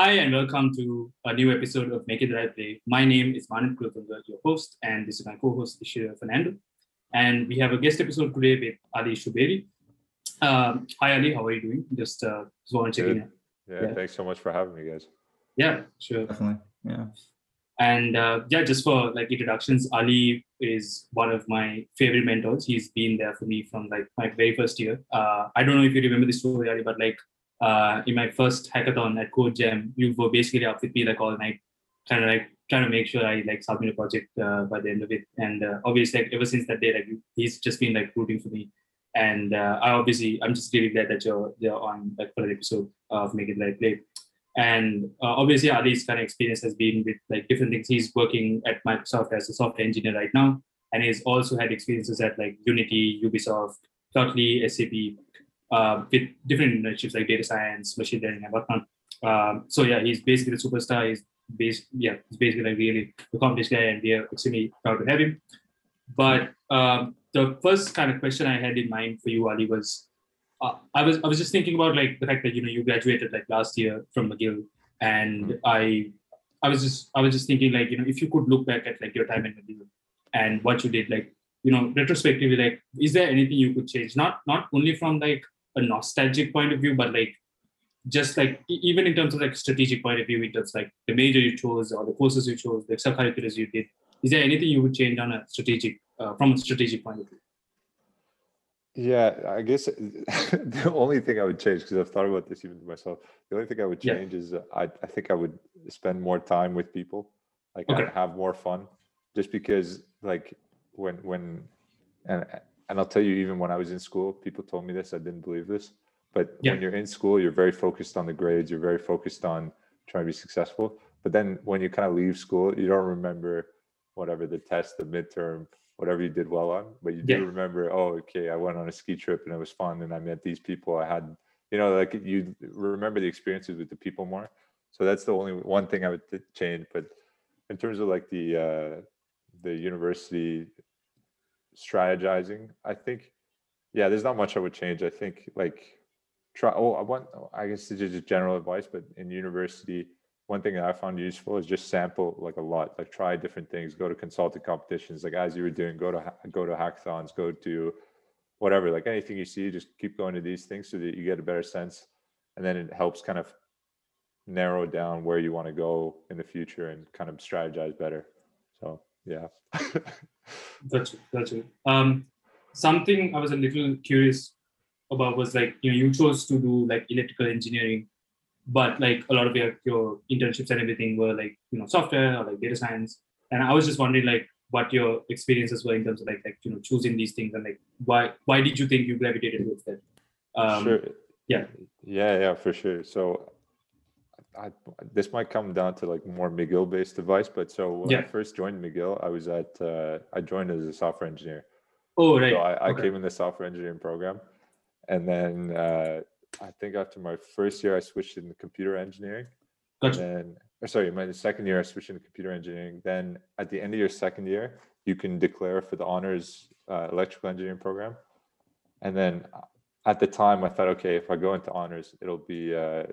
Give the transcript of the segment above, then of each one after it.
Hi, and welcome to a new episode of Make It the Right Play. My name is Manan Kulothunga, your host, and this is my co-host, Ishira Fernando. And we have a guest episode today with Ali Shuberi. Um, hi, Ali, how are you doing? Just, uh, just want to check in. Yeah, yeah, thanks so much for having me, guys. Yeah, sure. Definitely. Yeah. And uh, yeah, just for like introductions, Ali is one of my favorite mentors. He's been there for me from like my very first year. Uh, I don't know if you remember this story, Ali, but like uh, in my first hackathon at Code Jam, you were basically up with me like all night, kind of like trying to make sure I like submit a project uh, by the end of it. And uh, obviously, like ever since that day, like he's just been like rooting for me. And uh, I obviously, I'm just really glad that you're you're on like for episode of Make It Like Play. And uh, obviously, Ali's kind of experience has been with like different things. He's working at Microsoft as a software engineer right now, and he's also had experiences at like Unity, Ubisoft, Totally, SAP, uh, with different internships like data science, machine learning, and whatnot. Um, so yeah, he's basically a superstar. He's based, yeah, he's basically like really accomplished guy, and we are extremely proud to have him. But um, the first kind of question I had in mind for you, Ali, was uh, I was I was just thinking about like the fact that you know you graduated like last year from McGill, and I I was just I was just thinking like you know if you could look back at like your time at McGill and what you did like you know retrospectively like is there anything you could change not not only from like a nostalgic point of view, but like just like even in terms of like strategic point of view, in terms like the major you chose or the courses you chose, the extracurriculars you did, is there anything you would change on a strategic uh, from a strategic point of view? Yeah, I guess the only thing I would change because I've thought about this even to myself. The only thing I would change yeah. is uh, I I think I would spend more time with people, like okay. have more fun, just because like when when and and I'll tell you, even when I was in school, people told me this. I didn't believe this. But yeah. when you're in school, you're very focused on the grades. You're very focused on trying to be successful. But then when you kind of leave school, you don't remember whatever the test, the midterm, whatever you did well on. But you do yeah. remember, oh, okay, I went on a ski trip and it was fun, and I met these people. I had, you know, like you remember the experiences with the people more. So that's the only one thing I would change. But in terms of like the uh, the university strategizing. I think, yeah, there's not much I would change. I think like try. Oh, I want. I guess it's just general advice, but in university, one thing that I found useful is just sample like a lot. Like try different things. Go to consulting competitions, like as you were doing. Go to go to hackathons. Go to whatever. Like anything you see, just keep going to these things so that you get a better sense, and then it helps kind of narrow down where you want to go in the future and kind of strategize better. Yeah. That's it. That's it. Um, something I was a little curious about was like you know you chose to do like electrical engineering, but like a lot of your your internships and everything were like you know software or like data science, and I was just wondering like what your experiences were in terms of like like you know choosing these things and like why why did you think you gravitated towards that? Um, sure. Yeah. Yeah, yeah, for sure. So I, this might come down to like more McGill based advice, but so when yeah. I first joined McGill, I was at uh, I joined as a software engineer. Oh right. So I, okay. I came in the software engineering program, and then uh, I think after my first year, I switched into computer engineering. Gotcha. And then, or sorry, my second year, I switched into computer engineering. Then at the end of your second year, you can declare for the honors uh, electrical engineering program. And then uh, at the time, I thought, okay, if I go into honors, it'll be uh,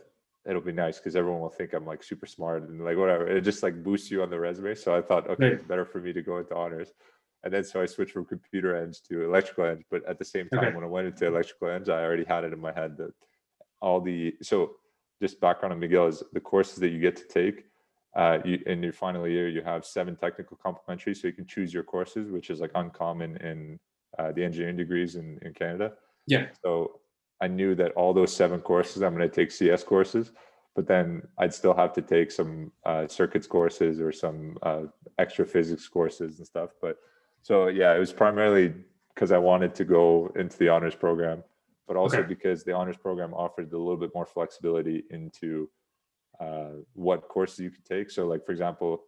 it'll be nice because everyone will think I'm like super smart and like whatever. It just like boosts you on the resume. So I thought, okay, right. it's better for me to go into honors. And then so I switched from computer eng to electrical eng. But at the same time, okay. when I went into electrical eng, I already had it in my head that all the so just background on McGill is the courses that you get to take. Uh, you, in your final year, you have seven technical complementary, so you can choose your courses, which is like uncommon in uh, the engineering degrees in, in Canada. Yeah. So I knew that all those seven courses, I'm going to take CS courses, but then I'd still have to take some uh, circuits courses or some uh, extra physics courses and stuff. But so yeah, it was primarily because I wanted to go into the honors program, but also okay. because the honors program offered a little bit more flexibility into uh, what courses you could take. So, like for example,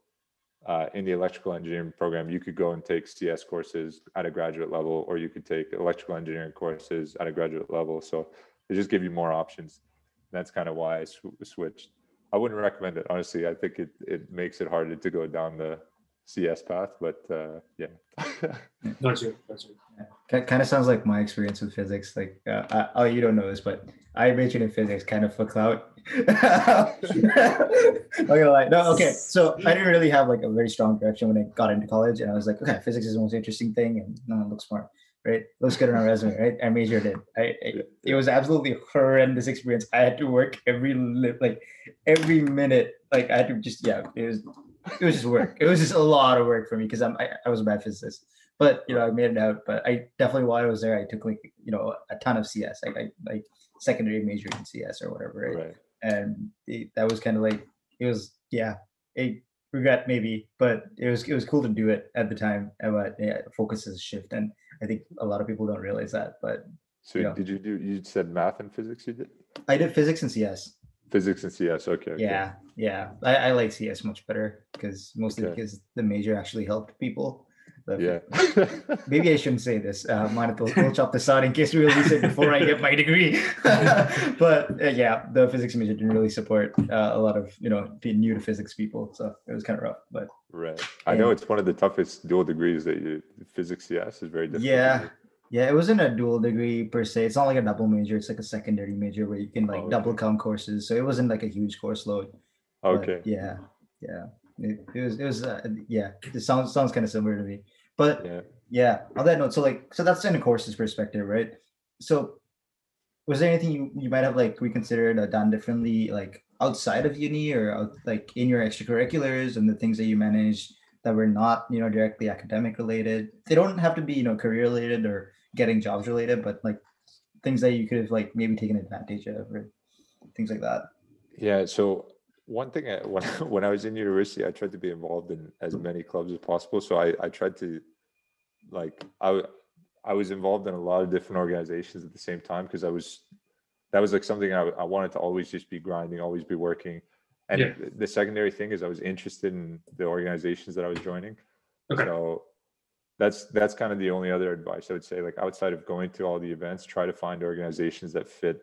uh, in the electrical engineering program, you could go and take CS courses at a graduate level, or you could take electrical engineering courses at a graduate level. So they just give you more options. That's kind of why I sw- switched. I wouldn't recommend it honestly. I think it it makes it harder to go down the CS path, but uh, yeah. gotcha, gotcha. Yeah. Kind of sounds like my experience with physics. Like, uh, I, oh, you don't know this, but I majored in physics kind of for clout. not gonna lie. No, okay. So I didn't really have like a very strong direction when I got into college, and I was like, okay, physics is the most interesting thing, and no one looks smart, right? Looks good on our resume, right? I majored in. I, I, it was absolutely horrendous experience. I had to work every like every minute. Like I had to just yeah. It was it was just work. It was just a lot of work for me because I'm I, I was a bad physicist. But you know, I made it out. But I definitely while I was there, I took like you know a ton of CS. Like I like secondary major in CS or whatever, right? right. And it, that was kind of like it was yeah, a regret maybe, but it was it was cool to do it at the time. But yeah, focus is a shift, and I think a lot of people don't realize that. But so you know, did you do? You said math and physics. You did. I did physics and CS. Physics and CS. Okay. Yeah, okay. yeah. I, I like CS much better because mostly okay. because the major actually helped people. But yeah. maybe I shouldn't say this. Uh, mind we'll, we'll chop this out in case we release it before I get my degree. but uh, yeah, the physics major didn't really support uh, a lot of you know being new to physics people, so it was kind of rough. But right, I know it's one of the toughest dual degrees that you physics CS is very difficult. Yeah, yeah, it wasn't a dual degree per se. It's not like a double major. It's like a secondary major where you can like oh, okay. double count courses. So it wasn't like a huge course load. Okay. yeah, yeah. It, it, was it was uh, yeah. It sounds sounds kind of similar to me. But yeah. yeah, on that note, so like so that's in a courses perspective, right? So was there anything you, you might have like reconsidered or done differently like outside of uni or out, like in your extracurriculars and the things that you manage that were not you know directly academic related they don't have to be you know career related or getting jobs related, but like things that you could have like maybe taken advantage of or things like that. Yeah. So one thing I, when when I was in university, I tried to be involved in as mm-hmm. many clubs as possible. So I I tried to like I I was involved in a lot of different organizations at the same time because I was that was like something I, I wanted to always just be grinding, always be working. And yeah. the secondary thing is I was interested in the organizations that I was joining. Okay. So that's that's kind of the only other advice I would say. Like outside of going to all the events, try to find organizations that fit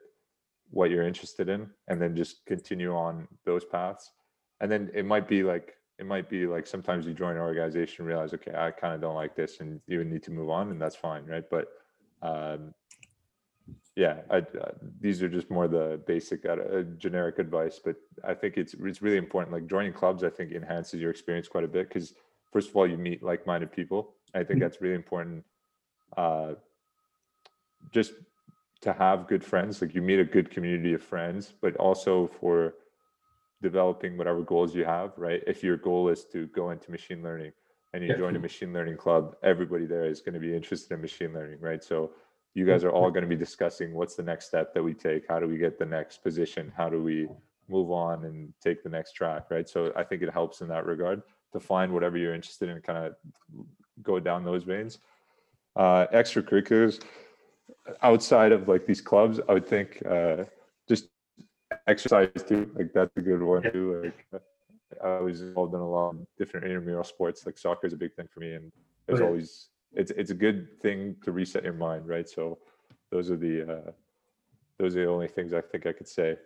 what you're interested in, and then just continue on those paths. And then it might be like it might be like sometimes you join an organization, realize okay, I kind of don't like this, and you need to move on, and that's fine, right? But um, yeah, I, uh, these are just more the basic, uh, generic advice. But I think it's it's really important. Like joining clubs, I think enhances your experience quite a bit because first of all, you meet like-minded people I think mm-hmm. that's really important. Uh, just to have good friends, like you meet a good community of friends, but also for developing whatever goals you have, right? If your goal is to go into machine learning and you yeah. join a machine learning club, everybody there is going to be interested in machine learning, right? So you guys are all going to be discussing what's the next step that we take, how do we get the next position, how do we move on and take the next track, right? So I think it helps in that regard to find whatever you're interested in, kind of go down those veins. Uh, extracurriculars outside of like these clubs, I would think uh, just exercise too. Like that's a good one too. Like I was involved in a lot of different intramural sports. Like soccer is a big thing for me, and there's okay. always it's it's a good thing to reset your mind, right? So those are the uh, those are the only things I think I could say.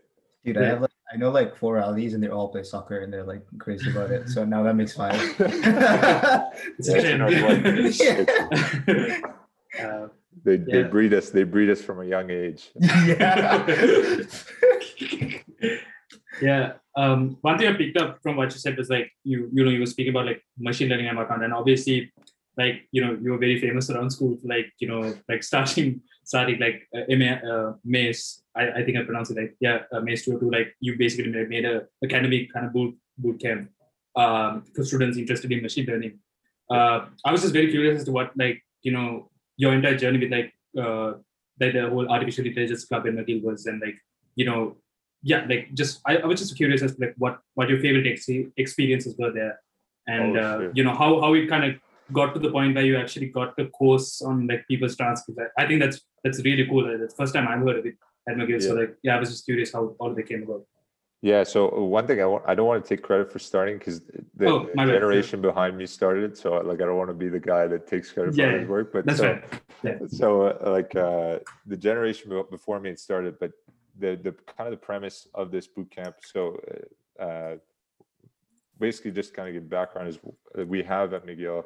Dude, I have I know like four Alis and they all play soccer and they're like crazy about it. So now that makes five. uh, they yeah. they breed us. They breed us from a young age. yeah. yeah. Um, one thing I picked up from what you said was like you you know you were speaking about like machine learning and whatnot, and obviously like you know you were very famous around school like you know like starting starting like uh, uh, MAIS I, I think I pronounced it like yeah uh, MAIS 202 like you basically made a academic kind of boot boot camp um, for students interested in machine learning. Uh, I was just very curious as to what like you know your entire journey with like uh, like the whole artificial intelligence club in McGill was and like you know yeah like just I, I was just curious as to like what what your favorite ex- experiences were there. And oh, uh, you know how how it kind of got to the point where you actually got the course on like people's transcripts. I think that's that's really cool. That's the first time I've heard of it at McGill. Yeah. So like, yeah, I was just curious how all they came about. Yeah. So uh, one thing I want, I don't want to take credit for starting because the oh, generation bad. behind me started it. So like, I don't want to be the guy that takes credit yeah, for his work. But that's so, right. Yeah. So uh, like uh, the generation before me it started, but the the kind of the premise of this boot camp. So uh, basically just kind of give background is we have at McGill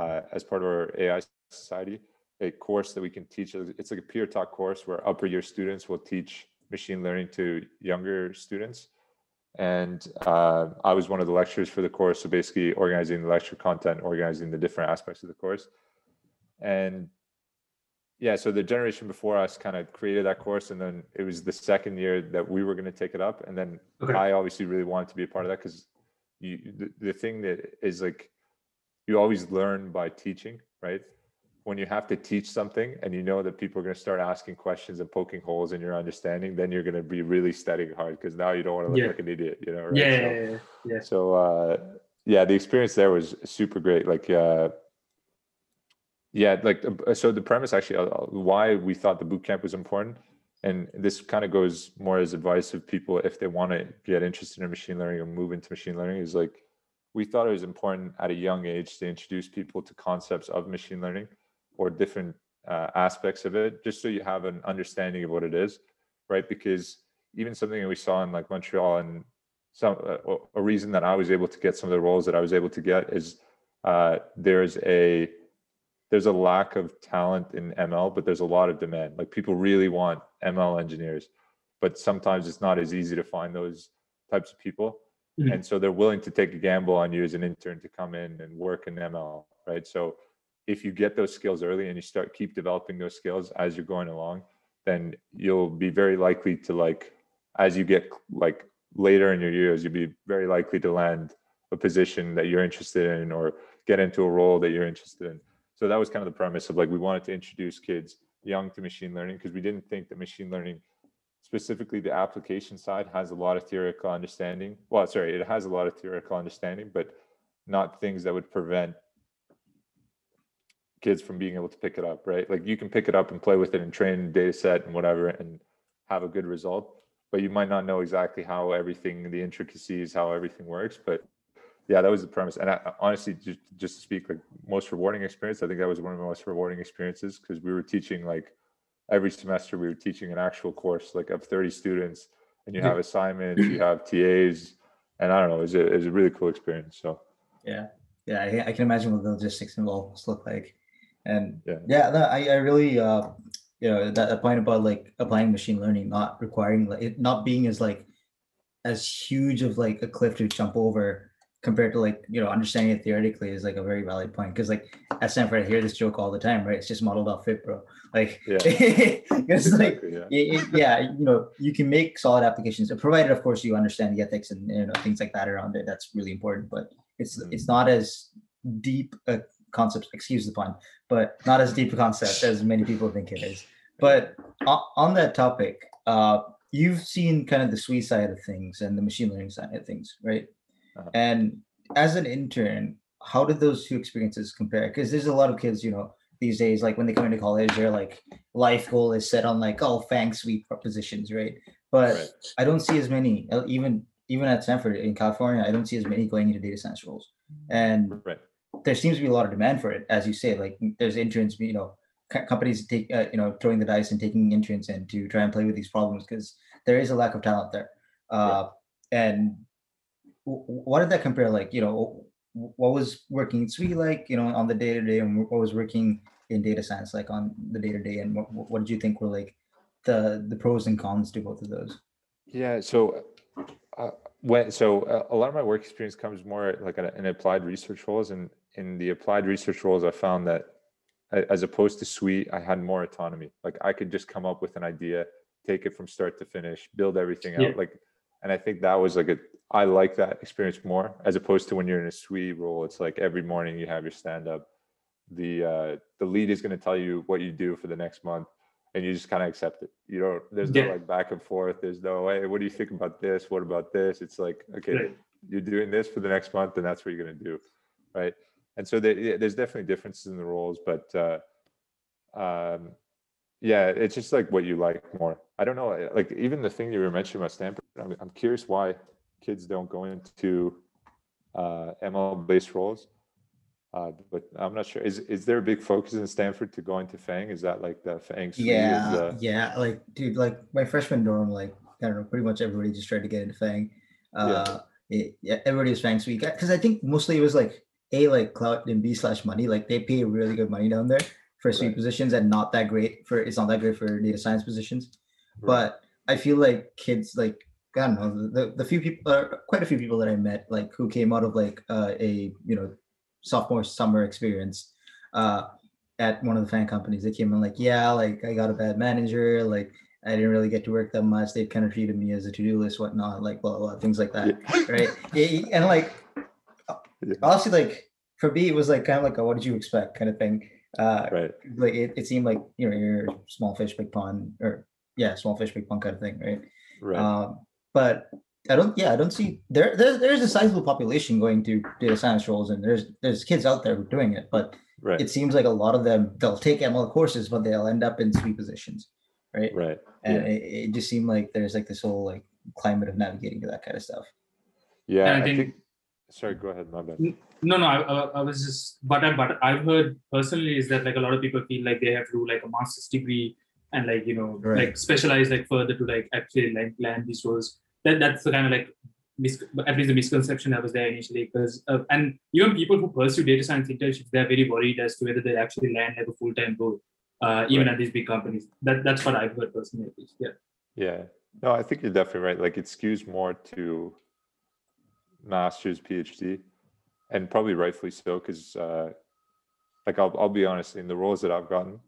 uh, as part of our AI society a course that we can teach. It's like a peer talk course where upper year students will teach machine learning to younger students. And uh, I was one of the lecturers for the course. So basically organizing the lecture content, organizing the different aspects of the course. And yeah, so the generation before us kind of created that course. And then it was the second year that we were going to take it up. And then okay. I obviously really wanted to be a part of that because you, the, the thing that is like, you always learn by teaching, right? when you have to teach something and you know that people are going to start asking questions and poking holes in your understanding, then you're going to be really studying hard because now you don't want to look yeah. like an idiot, you know? Right? Yeah, so, yeah, yeah, yeah. So, uh, yeah, the experience there was super great. Like, uh, yeah, like, uh, so the premise actually, uh, why we thought the boot camp was important, and this kind of goes more as advice of people if they want to get interested in machine learning or move into machine learning, is like, we thought it was important at a young age to introduce people to concepts of machine learning or different uh, aspects of it, just so you have an understanding of what it is, right? Because even something that we saw in like Montreal and some uh, a reason that I was able to get some of the roles that I was able to get is uh, there's a there's a lack of talent in ML, but there's a lot of demand. Like people really want ML engineers, but sometimes it's not as easy to find those types of people. Mm-hmm. And so they're willing to take a gamble on you as an intern to come in and work in ML, right? So if you get those skills early and you start keep developing those skills as you're going along then you'll be very likely to like as you get like later in your years you'll be very likely to land a position that you're interested in or get into a role that you're interested in so that was kind of the premise of like we wanted to introduce kids young to machine learning because we didn't think that machine learning specifically the application side has a lot of theoretical understanding well sorry it has a lot of theoretical understanding but not things that would prevent kids from being able to pick it up, right? Like you can pick it up and play with it and train data set and whatever and have a good result, but you might not know exactly how everything, the intricacies, how everything works. But yeah, that was the premise. And I, honestly, just, just to speak, like most rewarding experience, I think that was one of the most rewarding experiences because we were teaching like every semester, we were teaching an actual course like of 30 students and you have assignments, you have TAs, and I don't know, it was a, it a really cool experience. So yeah, yeah, I, I can imagine what the logistics involved look like. And yeah, yeah no, I, I really uh you know that point about like applying machine learning not requiring like it not being as like as huge of like a cliff to jump over compared to like you know understanding it theoretically is like a very valid point because like at Stanford I hear this joke all the time right it's just model.fit bro like yeah. it's like yeah. It, yeah you know you can make solid applications provided of course you understand the ethics and you know things like that around it that's really important but it's mm-hmm. it's not as deep a concept excuse the pun but not as deep a concept as many people think it is. But on that topic, uh, you've seen kind of the SWE side of things and the machine learning side of things, right? Uh-huh. And as an intern, how did those two experiences compare? Because there's a lot of kids, you know, these days, like when they come into college, their like life goal is set on like, oh, FANG SWE positions, right? But right. I don't see as many, uh, even even at Stanford in California, I don't see as many going into data science roles. And right there seems to be a lot of demand for it, as you say. Like there's interns, you know, companies take, uh, you know, throwing the dice and taking interns in to try and play with these problems because there is a lack of talent there. Uh, yeah. And what did that compare? Like, you know, what was working in SWE like, you know, on the day to day, and what was working in data science like on the day to day, and what, what did you think were like the the pros and cons to both of those? Yeah. So. Uh, when so uh, a lot of my work experience comes more like in applied research roles and in the applied research roles i found that as opposed to SWE i had more autonomy like i could just come up with an idea take it from start to finish build everything out yeah. like and i think that was like a i like that experience more as opposed to when you're in a SWE role it's like every morning you have your stand up the uh the lead is going to tell you what you do for the next month and you just kind of accept it. You don't. There's no yeah. like back and forth. There's no hey, what do you think about this? What about this? It's like okay, right. you're doing this for the next month, and that's what you're gonna do, right? And so there, there's definitely differences in the roles, but uh, um, yeah, it's just like what you like more. I don't know. Like even the thing you were mentioning about Stanford, I'm, I'm curious why kids don't go into uh, ML based roles uh, but I'm not sure. Is is there a big focus in Stanford to go into FANG? Is that like the FANG? Yeah, the... yeah. Like, dude, like my freshman dorm, like I don't know, pretty much everybody just tried to get into FANG. Uh, yeah. it, yeah, everybody was FAANG SWE because I think mostly it was like a like cloud and b slash money. Like they pay really good money down there for SWE right. positions and not that great for it's not that great for data science positions. Right. But I feel like kids like I don't know the, the few people, uh, quite a few people that I met, like who came out of like uh, a you know sophomore summer experience uh, at one of the FAANG companies. They came in like, yeah, like I got a bad manager, like I didn't really get to work that much. They kind of treated me as a to-do list, whatnot, like blah, blah, blah things like that, yeah. right? and like, yeah. honestly, like for me, it was like kind of like a what did you expect kind of thing. Uh, right. Like it, it seemed like you know you're small fish, big pond, or yeah, small fish, big pond kind of thing, right? Right. Um, but I don't. Yeah, I don't see there. There, there's a sizable population going to data science roles, and there's there's kids out there doing it. But right. it seems like a lot of them they'll take ML courses, but they'll end up in SWE positions, right? Right. And yeah. it, it, just seemed like there's like this whole like climate of navigating to that kind of stuff. Yeah, I, I think, think. Sorry, go ahead. My bad. Mm, no, no, I, I, was just, but I, but I've heard personally is that like a lot of people feel like they have to do like a master's degree and like you know right. like specialize like further to like actually like land these roles. That that's the kind of like mis- at least the misconception that was there initially because uh, and even people who pursue data science internships they're very worried as to whether they actually land like a full-time role uh, even right. at these big companies. That that's what i've heard personally at least yeah. Yeah. No i think you're definitely right. Like it skews more to master's phd and probably rightfully so because uh, like I'll, I'll be honest in the roles that i've gotten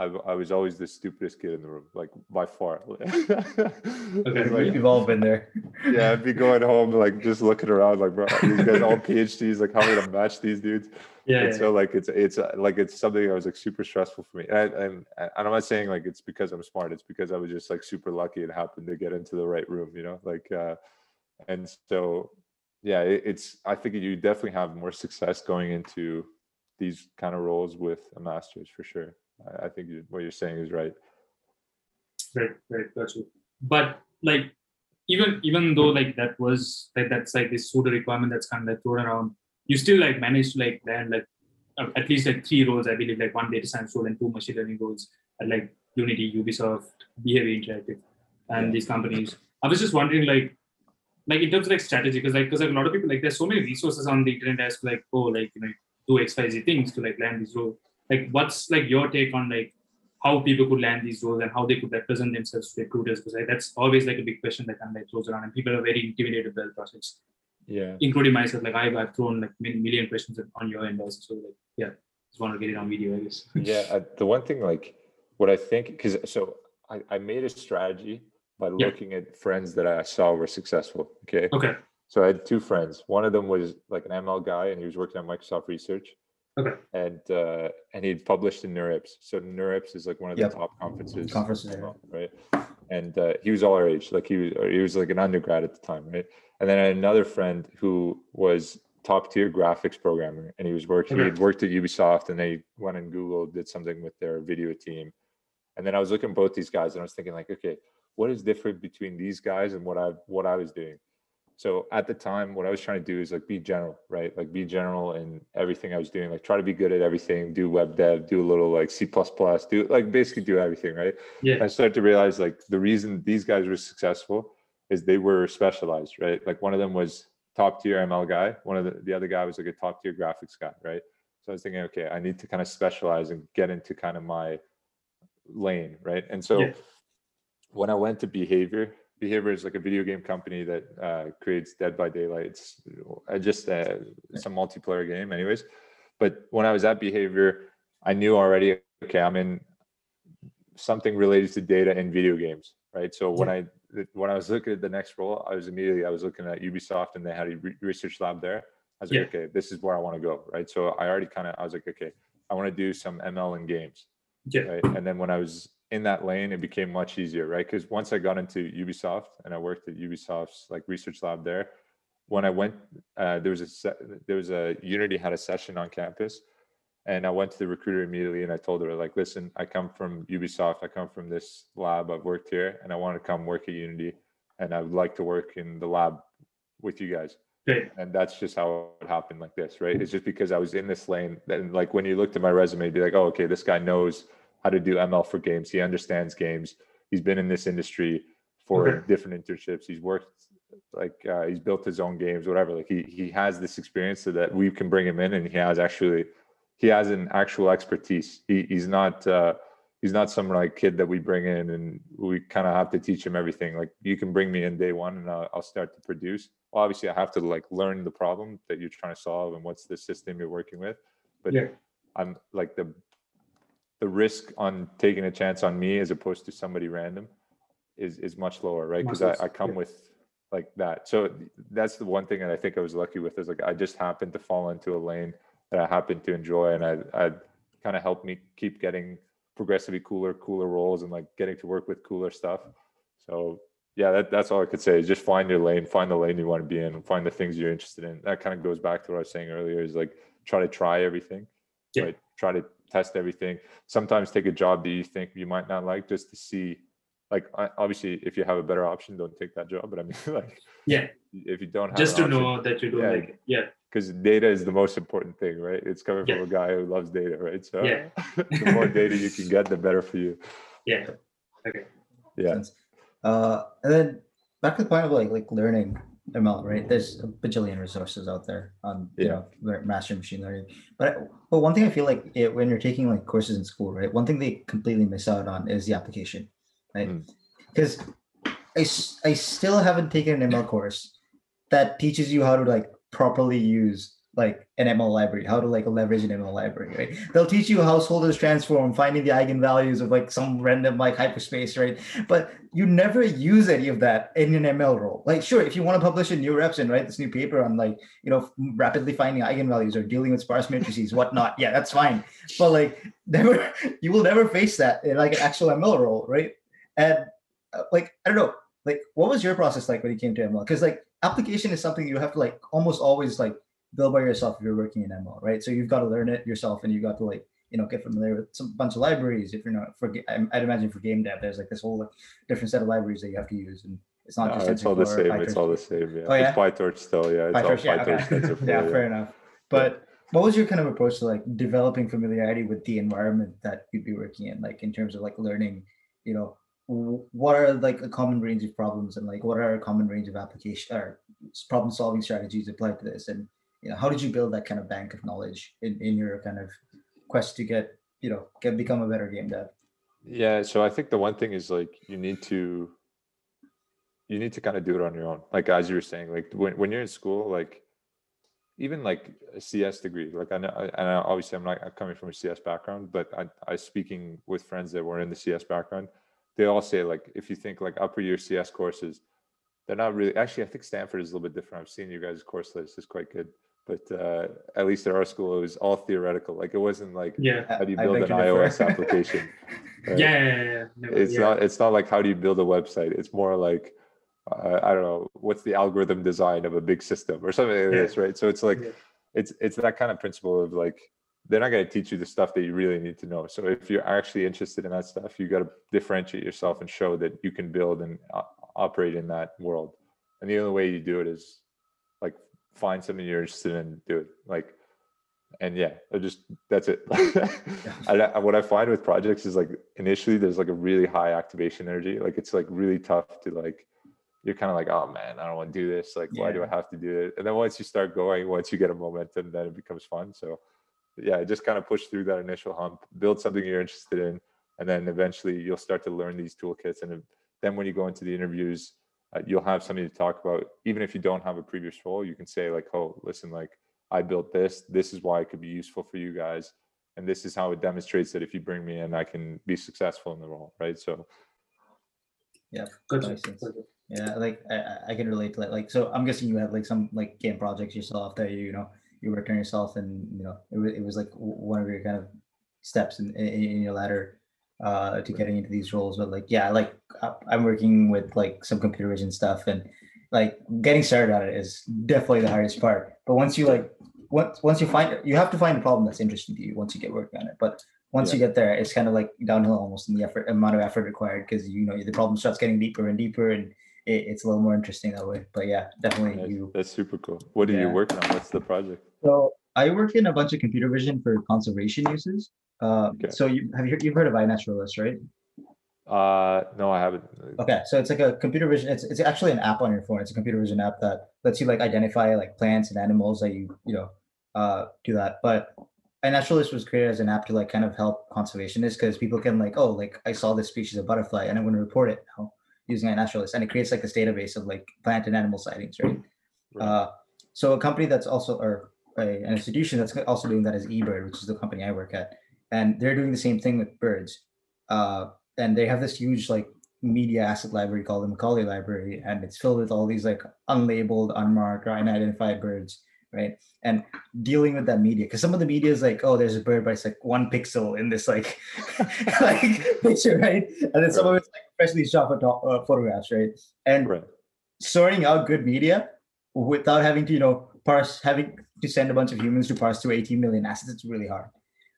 I, I was always the stupidest kid in the room, like by far. okay, like, you've all been there. yeah, I'd be going home, like just looking around, like bro, these guys all PhDs, like how am I gonna match these dudes? Yeah. And yeah. so like it's it's like it's something that was like super stressful for me, and, and and I'm not saying like it's because I'm smart. It's because I was just like super lucky and happened to get into the right room, you know, like, uh, and so yeah, it, it's I think you definitely have more success going into these kind of roles with a master's for sure. I, think what you're saying is right. Right, right, that's true. But like even even though like that was like that's like this pseudo requirement that's kind of like thrown around, you still like managed to like land like uh, at least like three roles, I believe, like one data science role and two machine learning roles at like Unity, Ubisoft, Behavior Interactive, and yeah. these companies. I was just wondering, like, like in terms of like strategy, because like because like a lot of people like there's so many resources on the internet as to like oh like you know do X Y Z things to like land these role like what's like your take on like how people could land these roles and how they could represent themselves to recruiters? Because like, that's always like a big question that kind of like throws around and people are very intimidated by the process. Yeah. Including myself like I've, I've thrown like many million questions on your end also so like yeah just want to get it on video i guess. Yeah uh, the one thing like what i think because so I, I made a strategy by yeah. looking at friends that i saw were successful okay? Okay. So i had two friends. One of them was like an ml guy and he was working at microsoft research Okay. And uh, and he'd published in NeurIPS. So NeurIPS is like one of the yep. top conferences. Conferences, right? And uh, he was all our age. Like he was he was like an undergrad at the time, right? And then I had another friend who was top tier graphics programmer, and he was working. Okay. He'd worked at Ubisoft, and they went and Google did something with their video team. And then I was looking at both these guys, and I was thinking like, okay, what is different between these guys and what I what I was doing? So at the time what i was trying to do is like be general right? Like be general in everything i was doing. Like try to be good at everything do web dev do a little like c++ do like basically do everything right? Yeah. I started to realize like the reason these guys were successful is they were specialized right? Like one of them was top tier ml guy. One of the, the other guy was like a top tier graphics guy right? So i was thinking okay i need to kind of specialize and get into kind of my lane right? And so yeah. when i went to behavior Behavior is like a video game company that uh, creates Dead by Daylight. It's uh, just uh, a multiplayer game, anyways. But when I was at Behavior, I knew already. Okay, I'm in something related to data in video games, right? So when I when I was looking at the next role, I was immediately I was looking at Ubisoft and they had a re- research lab there. I was like, yeah. okay, this is where I want to go, right? So I already kind of I was like, okay, I want to do some ML in games, yeah. right? And then when I was in that lane, it became much easier, right? Because once I got into Ubisoft and I worked at Ubisoft's like research lab there, when I went, uh, there was a se- there was a Unity had a session on campus, and I went to the recruiter immediately and I told her like, listen, I come from Ubisoft, I come from this lab, I've worked here, and I want to come work at Unity, and I would like to work in the lab with you guys. Okay. And that's just how it happened like this, right? It's just because I was in this lane. And like when you looked at my resume, you'd be like, oh, okay, this guy knows how to do ML for games. He understands games. He's been in this industry for okay. different internships. He's worked like uh, he's built his own games, whatever. Like he he has this experience so that we can bring him in, and he has actually he has an actual expertise. He, he's not uh, he's not some like kid that we bring in and we kind of have to teach him everything. Like you can bring me in day one and I'll, I'll start to produce. Well, obviously, I have to like learn the problem that you're trying to solve and what's the system you're working with. But Yeah. I'm like the the risk on taking a chance on me as opposed to somebody random is is much lower, right? Because I, I come yeah. with like that. So that's the one thing that I think I was lucky with is like I just happened to fall into a lane that I happened to enjoy, and I I kind of helped me keep getting progressively cooler, cooler roles, and like getting to work with cooler stuff. So yeah, that, that's all I could say is just find your lane, find the lane you want to be in, find the things you're interested in. That kind of goes back to what I was saying earlier is like try to try everything, Yeah. right? Try to test everything. Sometimes take a job that you think you might not like just to see. Like I- obviously, if you have a better option, don't take that job. But I mean, like Yeah. if you don't have Just to option- know that you don't Yeah. like it. Yeah. because data is the most important thing, right? It's coming from Yeah. a guy who loves data, right? So Yeah. the more data you can get, the better for you. Yeah. Okay. Yeah. Uh, and then back to the point of like like learning ML, right? There's a bajillion resources out there on you Yeah. know mastering machine learning. But but one thing I feel like it, when you're taking like courses in school, right? One thing they completely miss out on is the application, right? Mm. Because I still haven't taken an ML course that teaches you how to like properly use like an ML library, how to like leverage an ML library, right? They'll teach you Householder's transform, finding the eigenvalues of like some random like hyperspace, right? But you never use any of that in an ML role. Like, sure, if you want to publish a NeurIPS and write this new paper on like, you know, rapidly finding eigenvalues or dealing with sparse matrices, whatnot, yeah, that's fine. But like, never, you will never face that in like an actual ML role, right? And uh, like, I don't know, like, what was your process like when you came to ML? Because like, application is something you have to like almost always like build by yourself if you're working in ML, right? So you've got to learn it yourself, and you've got to like you know get familiar with some bunch of libraries. If you're not for, I'd imagine for game dev, there's like this whole like, different set of libraries that you have to use, and it's not No, just it's all the same. It's all the same. Yeah. Oh, yeah? It's PyTorch still. Yeah. It's all PyTorch, yeah, PyTorch. okay. Yeah, yeah. fair enough. But what was your kind of approach to like developing familiarity with the environment that you'd be working in, like in terms of like learning, you know, what are like a common range of problems and like what are a common range of application or problem solving strategies applied to this, and you know, how did you build that kind of bank of knowledge in in your kind of quest to get you know get become a better game dev? Yeah, so I think the one thing is like you need to you need to kind of do it on your own. Like as you were saying, like when, when you're in school, like even like a CS degree, like I know, and I- obviously I'm not coming from a CS background, but I, I speaking with friends that were in the CS background, they all say like if you think like upper year CS courses, they're not really. Actually, I think Stanford is a little bit different. I've seen you guys' course list; it's quite good. But uh, at least at our school, it was all theoretical. Like it wasn't like Yeah. how do you build an beg differ. iOS application. Yeah. right? Yeah. yeah, yeah. No, it's yeah. not it's not like how do you build a website it's more like uh, i don't know what's the algorithm design of a big system or something like Yeah. this right so it's like Yeah. it's it's that kind of principle of like they're not going to teach you the stuff that you really need to know so if you're actually interested in that stuff you got to differentiate yourself and show that you can build and uh, operate in that world and the only way you do it is like find something you're interested in do it like and yeah I just that's it. I, what i find with projects is like initially there's like a really high activation energy. Like it's like really tough to like you're kind of like oh man i don't want to do this. Like why do i have to do it? And then once you start going once you get a momentum then it becomes fun. So yeah just kind of push through that initial hump build something you're interested in and then eventually you'll start to learn these toolkits. And then when you go into the interviews uh, you'll have something to talk about even if you don't have a previous role you can say like oh listen like i built this this is why it could be useful for you guys and this is how it demonstrates that if you bring me in i can be successful in the role right so. Makes sense. Yeah, like I, I- can relate to that. Like, so I'm guessing you had like some like game projects yourself that you, you know, you worked on yourself and, you know, it was, it was like one of your kind of steps in, in, in your ladder uh, to getting into these roles. But like, yeah, like I'm working with like some computer vision stuff and like getting started on it is definitely the hardest part. But once you like, once, once you find, you have to find a problem that's interesting to you once you get working on it. But once you get there, it's kind of like downhill almost in the effort amount of effort required because you know the problem starts getting deeper and deeper and it, it's a little more interesting that way. But yeah, definitely that's, you. that's super cool what are you Yeah. working on what's the project So I work in a bunch of computer vision for conservation uses. Uh, Okay. So you have you heard, you've heard of iNaturalist, right? Uh, no, I haven't. Okay, so it's like a computer vision. It's it's actually an app on your phone. It's a computer vision app that lets you like identify like plants and animals that you you know uh do that. But iNaturalist was created as an app to like kind of help conservationists because people can like oh like I saw this species of butterfly and I'm going to report it now using iNaturalist and it creates like this database of like plant and animal sightings, right? right. Uh, so a company that's also or a, an institution that's also doing that is eBird, which is the company I work at, and they're doing the same thing with birds. Uh, and they have this huge like media asset library called the Macaulay Library, and it's filled with all these like unlabeled, unmarked, or unidentified birds, right? And dealing with that media, because some of the media is like, oh, there's a bird, but it's like one pixel in this like like picture, right? And then some of it's like freshly shot photo- uh, photographs, right? And right. sorting out good media without having to, you know, parse, having to send a bunch of humans to parse through 18 million assets, it's really hard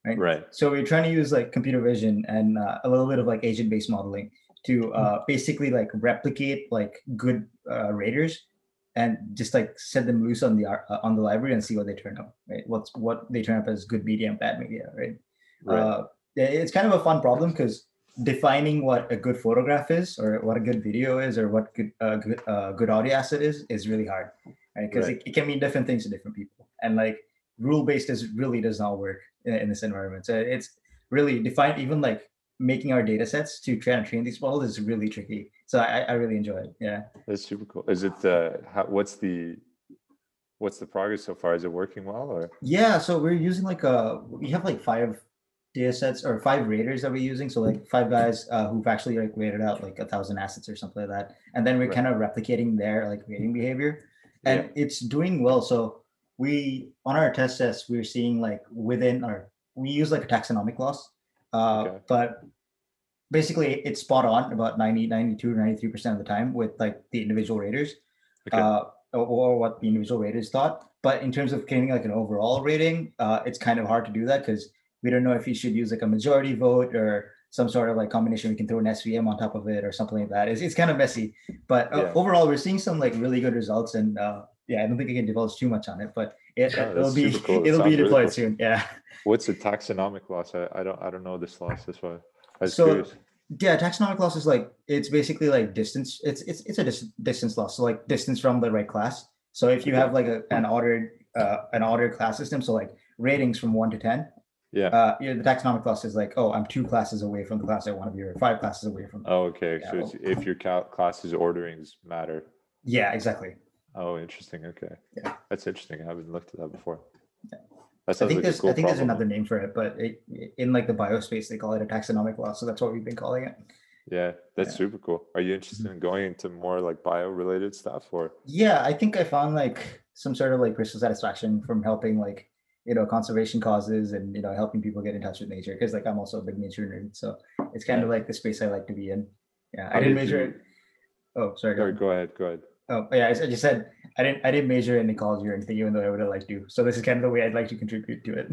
right? Right. So we're trying to use like computer vision and uh, a little bit of like agent-based modeling to uh, mm-hmm. basically like replicate like good uh, raters and just like set them loose on the uh, on the library and see what they turn up, right? What's what they turn up as good media and bad media, right? right. Uh, it's kind of a fun problem because defining what a good photograph is or what a good video is or what good uh, good uh, good audio asset is is really hard right because right. it, it, can mean different things to different people and like rule based is really does not work in, this environment. So it's really defined, even like making our data sets to try and train these models is really tricky. So I, I really enjoy it. Yeah. That's super cool. Is it, uh, how, what's the, what's the progress so far? Is it working well or? Yeah. So we're using like a, we have like five data sets or five raters that we're using. So like five guys uh, who've actually like rated out like a thousand assets or something like that. And then we're right. kind of replicating their like rating behavior and yeah. it's doing well. So we on our test sets we're seeing like within our we use like a taxonomic loss uh, okay. but basically it's spot on about 90 92 93 percent of the time with like the individual raters okay. uh, or, or, what the individual raters thought but in terms of getting like an overall rating uh, it's kind of hard to do that because we don't know if you should use like a majority vote or some sort of like combination we can throw an svm on top of it or something like that it's, it's kind of messy but uh, yeah. overall we're seeing some like really good results and uh, yeah, I don't think I can divulge too much on it, but it, oh, will be cool. it'll be deployed cool. soon. Yeah. What's the taxonomic loss? I, I don't I don't know this loss. That's why I was so, curious. Yeah, taxonomic loss is like it's basically like distance. It's it's it's a dis- distance loss. So like distance from the right class. So if you have like a, an ordered uh, an ordered class system, so like ratings from one to ten. Yeah. Uh, you know, the taxonomic loss is like, oh, I'm two classes away from the class I want to be, or five classes away from. Oh, okay. Yeah, so if your classes orderings matter. Yeah, exactly. Oh, interesting. Okay. Yeah. That's interesting. I haven't looked at that before. Yeah. That I think like there's cool I think problem. there's another name for it, but it, in like the biospace they call it a taxonomic loss, so that's what we've been calling it. Yeah, that's yeah. super cool. Are you interested mm-hmm. in going into more like bio related stuff or? Yeah, I think I found like some sort of like personal satisfaction from helping like you know conservation causes and you know helping people get in touch with nature because like I'm also a big nature nerd, so it's kind yeah. of like the space I like to be in. Yeah, How I didn't did major. You... Oh, sorry. Go, go ahead. Go ahead. Oh yeah, I just said I didn't I didn't major in ecology or anything, even though I would have liked to. So this is kind of the way I'd like to contribute to it.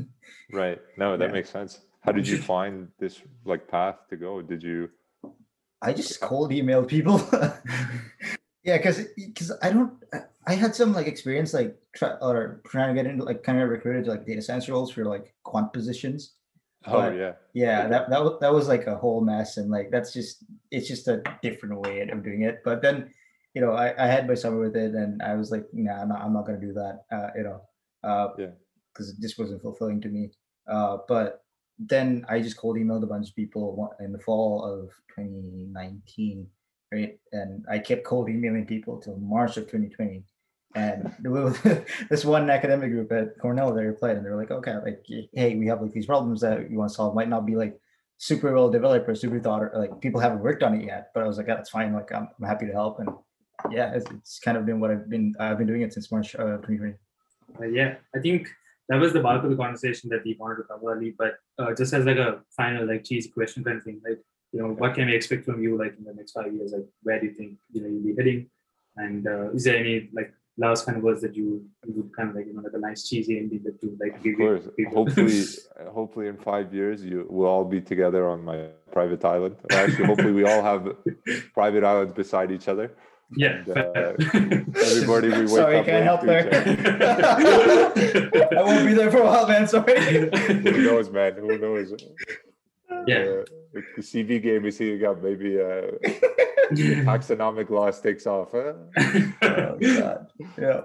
Right. No, that yeah. makes sense. How did you find this like path to go? Did you? I just cold emailed people. yeah, because because I don't I had some like experience like try or trying to get into like kind of recruited to like data science roles for like quant positions. Oh but, yeah. Yeah, that that was that was like a whole mess and like that's just it's just a different way of doing it. But then you know, I, I had my summer with it and I was like, nah, I'm not, I'm not going to do that, uh, you know, uh, yeah, because it just wasn't fulfilling to me. Uh, but then I just cold emailed a bunch of people in the fall of 2019, right? And I kept cold emailing people till March of 2020. And there was this one academic group at Cornell that replied, and they were like, okay, like, hey, we have like these problems that you want to solve. Might not be like super well developed or super thought, or like people haven't worked on it yet. But I was like, yeah, that's fine. Like, I'm, I'm happy to help. And yeah, it's, it's, kind of been what I've been I've been doing it since March uh, 2020. Uh, yeah, I think that was the bulk of the conversation that we wanted to cover early. But uh, just as like a final like cheesy question kind of thing, like you know, what can we expect from you like in the next five years? Like where do you think you know you'll be heading? And uh, is there any like last kind of words that you, you would kind of like you know like a nice cheesy ending that you like give of course. hopefully hopefully in five years you will all be together on my private island actually hopefully we all have private islands beside each other yeah. And, uh, everybody, we wake sorry, up. can't help there. I won't be there for a while, man. Sorry. Who knows, man? Who knows? Yeah. Uh, the CV game is heating up. Maybe uh, taxonomic loss takes off. Huh? oh, God. Yeah.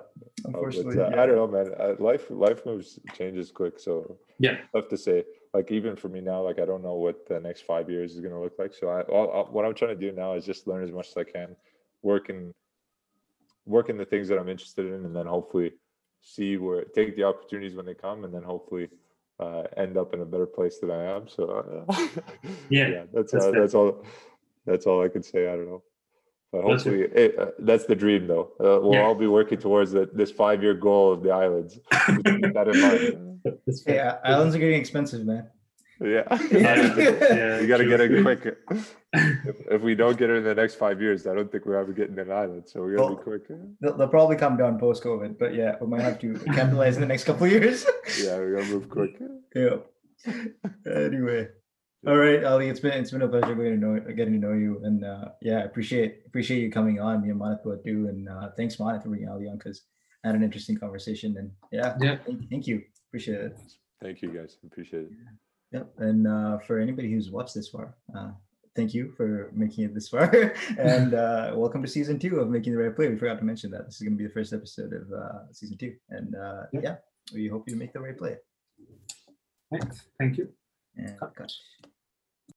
Oh, Unfortunately. but, uh, yeah. I don't know, man. Uh, life life moves changes quick, so Yeah. tough to say. Like even for me now, like I don't know what the next five years is gonna look like. So I, all, all- what I'm trying to do now is just learn as much as I can, work in work in the things that I'm interested in, and then hopefully see where take the opportunities when they come, and then hopefully uh, end up in a better place than I am. So uh, Yeah, that's that's uh, that's all. That's all I can say. I don't know. But That's hopefully, it, uh, that's the dream, though. Uh, we'll Yeah. all be working towards the, this five-year goal of the islands. That in mind. Yeah, islands are getting expensive, man. Yeah, Yeah, you got to get it quick. If, if we don't get it in the next five years, I don't think we're ever getting an island. So we got to Well- be quick. They'll, they'll probably come down post COVID, but yeah, we might have to capitalize in the next couple of years. Yeah, we got to move quick. yeah. Anyway, all right, Ali, it's been it's been a pleasure getting to know getting to know you, and uh, yeah, I appreciate appreciate you coming on. Me and Manat both do, and uh, thanks, Manat, for bringing Ali on because I had an interesting conversation, and yeah, Yeah. thank, thank you, appreciate it. Thank you, guys. Appreciate it. Yep, and uh, for anybody who's watched this far, uh, thank you for making it this far, and uh, welcome to season two of Making the Right Play. We forgot to mention that this is going to be the first episode of uh, season two, and uh, Yep. yeah, we hope you make the right play. Thanks. Thank you. And cut.